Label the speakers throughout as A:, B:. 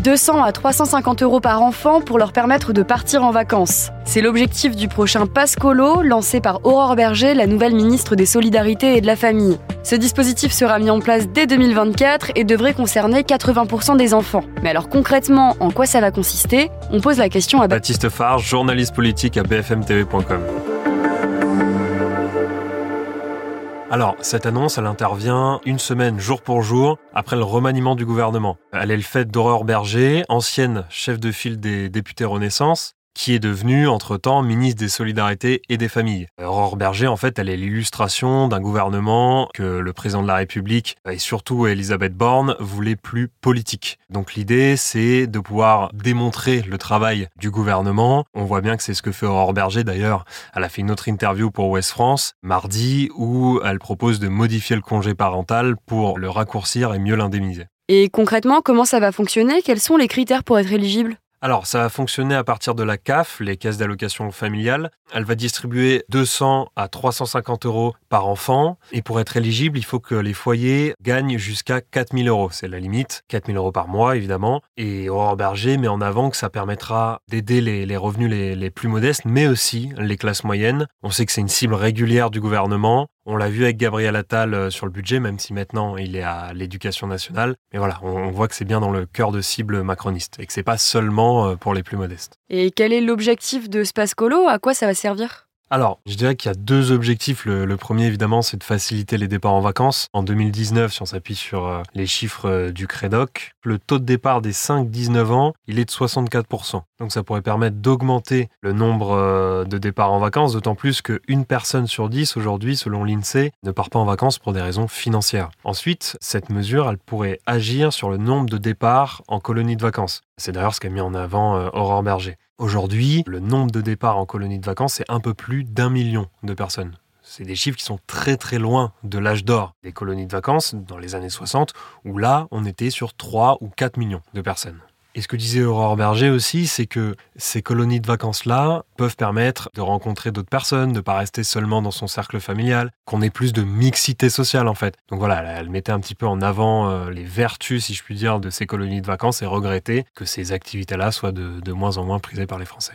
A: 200 à 350 euros par enfant pour leur permettre de partir en vacances. C'est l'objectif du prochain Pascolo, lancé par Aurore Berger, la nouvelle ministre des Solidarités et de la Famille. Ce dispositif sera mis en place dès 2024 et devrait concerner 80% des enfants. Mais alors concrètement, en quoi ça va consister? On pose la question à
B: Baptiste Farge, journaliste politique à bfmtv.com. Alors, cette annonce, elle intervient une semaine jour pour jour après le remaniement du gouvernement. Elle est le fait d'Aurore Berger, ancienne chef de file des députés Renaissance, qui est devenue entre-temps ministre des Solidarités et des Familles. Aurore Berger, en fait, elle est l'illustration d'un gouvernement que le président de la République et surtout Elisabeth Borne voulaient plus politique. Donc l'idée, c'est de pouvoir démontrer le travail du gouvernement. On voit bien que c'est ce que fait Aurore Berger. D'ailleurs, elle a fait une autre interview pour Ouest France mardi où elle propose de modifier le congé parental pour le raccourcir et mieux l'indemniser.
A: Et concrètement, comment ça va fonctionner? Quels sont les critères pour être éligible?
B: Alors, ça va fonctionner à partir de la CAF, les caisses d'allocation familiale. Elle va distribuer 200 à 350 euros par enfant. Et pour être éligible, il faut que les foyers gagnent jusqu'à 4000 euros. C'est la limite. 4000 euros par mois, évidemment. Et Aurore Berger met en avant que ça permettra d'aider les, revenus les, les plus modestes, mais aussi les classes moyennes. On sait que c'est une cible régulière du gouvernement. On l'a vu avec Gabriel Attal euh, sur le budget, même si maintenant il est à l'éducation nationale. Mais voilà, on voit que c'est bien dans le cœur de cible macroniste et que c'est pas seulement euh, pour les plus modestes.
A: Et quel est l'objectif de Space Colo À quoi ça va servir?
B: Alors, je dirais qu'il y a deux objectifs. Le, premier, évidemment, c'est de faciliter les départs en vacances. En 2019, si on s'appuie sur euh, les chiffres du CREDOC, le taux de départ des 5-19 ans, il est de 64%. Donc ça pourrait permettre d'augmenter le nombre euh, de départs en vacances, d'autant plus qu'une personne sur dix aujourd'hui, selon l'INSEE, ne part pas en vacances pour des raisons financières. Ensuite, cette mesure, elle pourrait agir sur le nombre de départs en colonies de vacances. C'est d'ailleurs ce qu'a mis en avant Aurore Berger. Aujourd'hui, le nombre de départs en colonies de vacances, c'est un peu plus d'un million de personnes. C'est des chiffres qui sont très très loin de l'âge d'or des colonies de vacances dans les années 60, où là, on était sur 3 ou 4 millions de personnes. Et ce que disait Aurore Berger aussi, c'est que ces colonies de vacances-là peuvent permettre de rencontrer d'autres personnes, de ne pas rester seulement dans son cercle familial, qu'on ait plus de mixité sociale en fait. Donc voilà, elle mettait un petit peu en avant euh, les vertus, si je puis dire, de ces colonies de vacances et regrettait que ces activités-là soient de, de moins en moins prisées par les Français.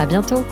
C: À bientôt